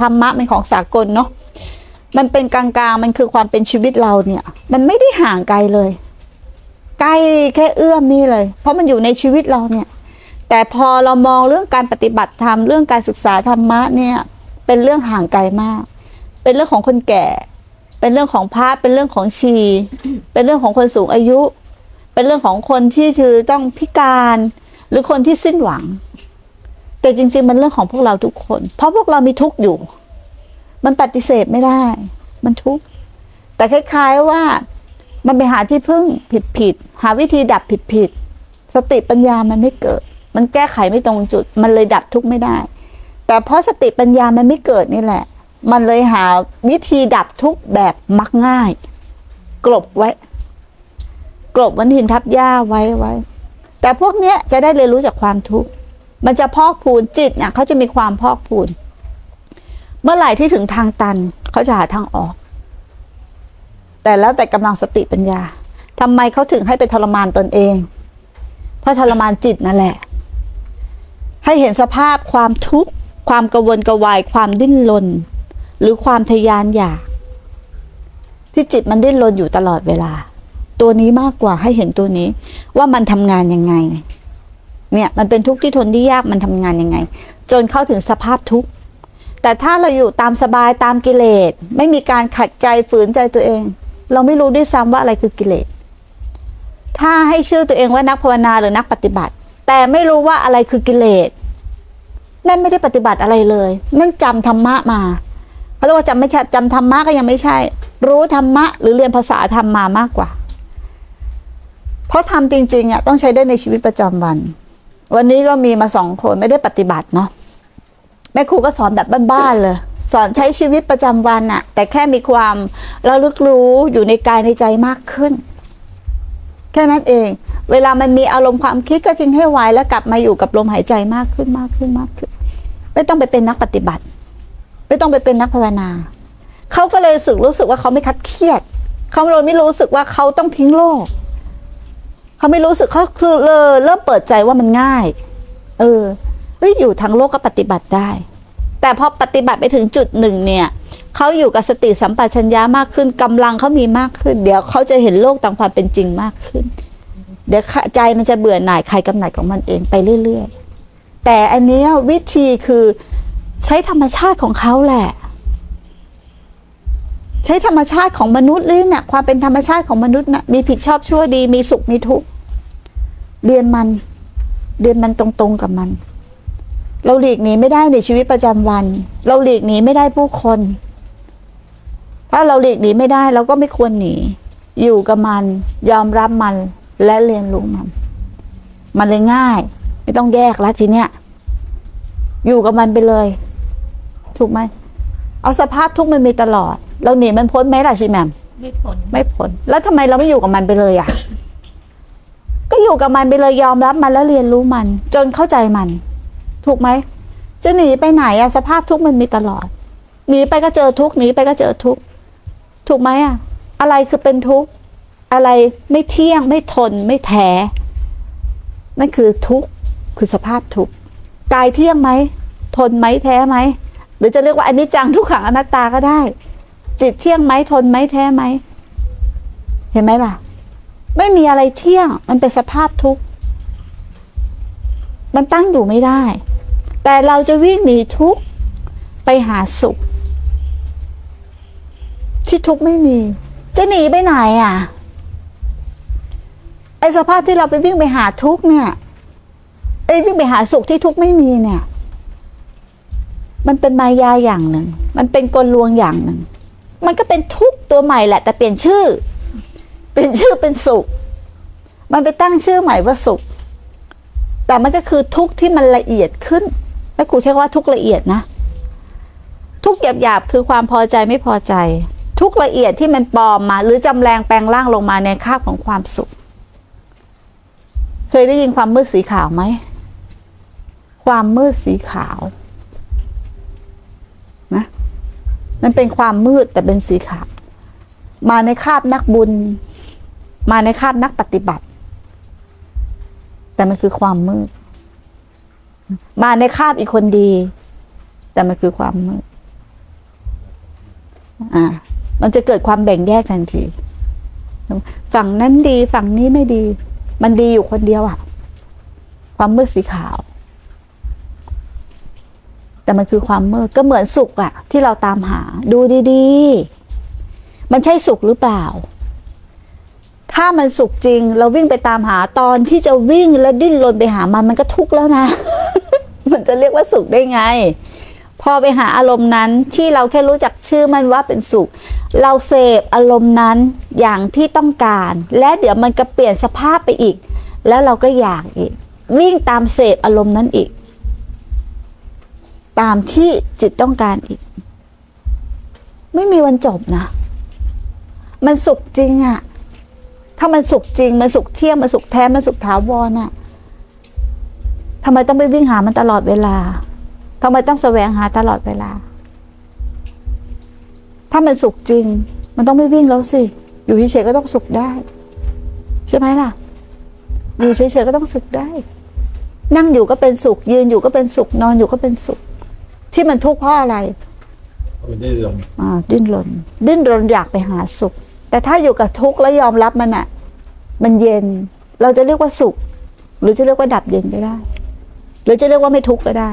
ธรรมะเป็นของสากลเนาะมันเป็นกลางๆ มันคือความเป็นชีวิตเราเนี่ย มันไม่ได้ห่างไกลเลย ใกล้แค่เอื้อมนี่เลย เพราะมันอยู่ในชีวิตเราเนี่ย แต่พอเรามองเรื่องการปฏิบัติธรรมเรื่องการศึกษาธรรมะเนี่ย เป็นเรื่องห่างไกลมาก เป็นเรื่องของคนแก่ เป็นเรื่องของพระเป็นเรื่องของชี เป็นเรื่องของคนสูงอายุ เป็นเรื่องของคนที่ชื่อต้องพิการ หรือคนที่สิ้นหวัง แต่จริง ๆ มันเรื่องของพวกเราทุกคน เพราะพวกเรามีทุกข์อยู่ มันปฏิเสธไม่ได้ มันทุกข์แต่คล้าย ๆว่ามันไปหาที่พึ่งผิดๆหาวิธีดับผิดๆสติปัญญามันไม่เกิด มันแก้ไขไม่ตรงจุด มันเลยดับทุกข์ไม่ได้ แต่เพราะสติปัญญามันไม่เกิดนี่แหละ มันเลยหาวิธีดับทุกข์แบบมักง่าย กลบไว้ กลบวันหินทับหญ้าไว้ไว้ แต่พวกเนี้ยจะได้เรียนรู้จากความทุกข์ มันจะพอกพูนจิตเนี่ยเขาจะมีความพอกพูน เมื่อไหร่ที่ถึงทางตันเขาจะหาทางออก แต่แล้วแต่กำลังสติปัญญาทำไมเขาถึงให้ไปทรมานตนเอง เพราะทรมานจิตนั่นแหละ ให้เห็นสภาพความทุกข์ความกระวนกระวายความดิ้นรนหรือความทะยานอยากที่จิตมันดิ้นรนอยู่ตลอดเวลา ตัวนี้มากกว่าให้เห็นตัวนี้ว่ามันทำงานยังไง เนี่ยมันเป็นทุกข์ที่ทนที่ยากมันทำงานยังไง จนเข้าถึงสภาพทุกข์แต่ถ้าเราอยู่ตามสบายตามกิเลส ไม่มีการขัดใจฝืนใจตัวเอง เราไม่รู้ด้วยซ้ำว่าอะไรคือกิเลส ถ้าให้ชื่อตัวเองว่านักภาวนาหรือนักปฏิบัติ แต่ไม่รู้ว่าอะไรคือกิเลสนั่นไม่ได้ปฏิบัติอะไรเลย นั่นจำธรรมะมาเขาเรียกว่าจำไม่ใช่จำธรรมะก็ยังไม่ใช่ รู้ธรรมะ หรือเรียนภาษาธรรมมามากกว่า เพราะทำจริงๆอะต้องใช้ได้ในชีวิตประจำวัน วันนี้ก็มีมาสองคนไม่ได้ปฏิบัติเนาะแม่ครูก็สอนแบบบ้านๆเลย สอนใช้ชีวิตประจำวันอะแต่แค่มีความระลึกรู้อยู่ในกายในใจมากขึ้น แค่นั้นเอง เวลามันมีอารมณ์ความคิดก็จึงให้ไวแล้วกลับมาอยู่กับลมหายใจมากขึ้นมากขึ้นมากขึ้น ไม่ต้องไปเป็นนักปฏิบัติ ไม่ต้องไปเป็นนักภาวนาเขาก็เลยรู้สึกรู้สึกว่าเขาไม่คัดเครียดเขาเลยไม่รู้สึกว่าเขาต้องทิ้งโลก เขาไม่รู้สึกเขาคือเริ่มเริ่มเปิดใจว่ามันง่าย เออเฮ้ยอยู่ทั้งโลกก็ปฏิบัติได้ แต่พอปฏิบัติไปถึงจุดหนึ่งเนี่ยเขาอยู่กับสติสัมปชัญญะมากขึ้นกำลังเขามีมากขึ้น เดี๋ยวเขาจะเห็นโลกตามความเป็นจริงมากขึ้น เดี๋ยวใจมันจะเบื่อหน่ายใครกำหนัดของมันเองไปเรื่อย ๆ แต่อันนี้วิธีคือใช้ธรรมชาติของเขาแหละ ใช้ธรรมชาติของมนุษย์เลยเนี่ยความเป็นธรรมชาติของมนุษย์นะมีผิดชอบชั่วดี มีสุขมีทุกข์เรียนมัน เรียนมันตรงๆกับมัน เราหลีกหนีไม่ได้ในชีวิตประจำวัน เราหลีกหนีไม่ได้ผู้คนถ้าเราหลีกหนีไม่ได้เราก็ไม่ควรหนี อยู่กับมัน ยอมรับมันและเรียนรู้มัน มันเลยง่าย ไม่ต้องแยกแล้วทีเนี้ยอยู่กับมันไปเลย ถูกไหมเอาสภาพทุกข์มันมีตลอด เราหนีมันพ้นไหมล่ะชิแมมไม่ผลไม่พ้นแล้วทำไมเราไม่อยู่กับมันไปเลยอะ ก็อยู่กับมันไปเลยยอมรับมันแล้วเรียนรู้มัน จนเข้าใจมัน ถูกไหมจะหนีไปไหนอะสภาพทุกข์มันมีตลอดหนีไปก็เจอทุกข์หนีไปก็เจอทุกข์ถูกไหมอะอะไรคือเป็นทุกข์อะไรไม่เที่ยงไม่ทนไม่แท้นั่นคือทุกข์คือสภาพทุกข์กายเที่ยงไหมทนไหมแท้ไหมหรือจะเรียกว่าอนิจจังทุกขังอนัตตาก็ได้ จิตเที่ยงไหมทนไหมแท้ไหม เห็นไหมล่ะ ไม่มีอะไรเที่ยง มันเป็นสภาพทุกข์ มันตั้งอยู่ไม่ได้ แต่เราจะวิ่งหนีทุกข์ ไปหาสุข ที่ทุกข์ไม่มี จะหนีไปไหนอะไอสภาพที่เราไปวิ่งไปหาทุกข์เนี่ยไอวิ่งไปหาสุขที่ทุกข์ไม่มีเนี่ย มันเป็นมายาอย่างหนึ่ง มันเป็นกลลวงอย่างหนึ่ง มันก็เป็นทุกตัวใหม่แหละ แต่เปลี่ยนชื่อ เป็นชื่อเป็นสุข มันไปตั้งชื่อใหม่ว่าสุข แต่มันก็คือทุกที่มันละเอียดขึ้นแม่ครูใช้คำว่าทุกละเอียดนะ ทุกข์หยาบคือความพอใจไม่พอใจ ทุกละเอียดที่มันปลอมมา หรือจำแรงแปลงร่างลงมาในคาบของความสุข เคยได้ยินความมืดสีขาวไหมความมืดสีขาว นะ มันเป็นความมืดแต่เป็นสีขาวมาในคาบนักบุญ มาในคาบนักปฏิบัติ แต่มันคือความมืด มาในคาบอีกคนดี แต่มันคือความมืดอ่า มันจะเกิดความแบ่งแยกทันทีฝั่งนั้นดีฝั่งนี้ไม่ดี มันดีอยู่คนเดียวอะความมืดสีขาว แต่มันคือความมืดก็เหมือนสุขอะที่เราตามหาดูดีๆ มันใช่สุขหรือเปล่า ถ้ามันสุขจริง เราวิ่งไปตามหาตอนที่จะวิ่งและดิ้นรนไปหามันมันก็ทุกข์แล้วนะ มันจะเรียกว่าสุขได้ไง พอไปหาอารมณ์นั้นที่เราแค่รู้จักชื่อมันว่าเป็นสุข เราเสพอารมณ์นั้นอย่างที่ต้องการ และเดี๋ยวมันก็เปลี่ยนสภาพไปอีก แล้วเราก็อยากอีก วิ่งตามเสพอารมณ์นั้นอีก ตามที่จิตต้องการอีก ไม่มีวันจบนะ มันสุขจริงอะถ้ามันสุขจริง มันสุขเที่ยงมันสุขแท้มันสุขถาวรอะทำไมต้องไปวิ่งหามันตลอดเวลาทำไมต้องแสวงหาตลอดเวลา ถ้ามันสุขจริง มันต้องไม่วิ่งแล้วสิ อยู่เฉยๆก็ต้องสุขได้ ใช่ไหมล่ะ อยู่เฉยๆก็ต้องสุขได้ นั่งอยู่ก็เป็นสุข ยืนอยู่ก็เป็นสุข นอนอยู่ก็เป็นสุข ที่มันทุกข์เพราะอะไรมันได้ลงอ่าดิ้นรนดิ้นรนอยากไปหาสุข แต่ถ้าอยู่กับทุกข์แล้วยอมรับมันอะมันเย็น เราจะเรียกว่าสุข หรือจะเรียกว่าดับเย็นก็ได้ หรือจะเรียกว่าไม่ทุกข์ก็ได้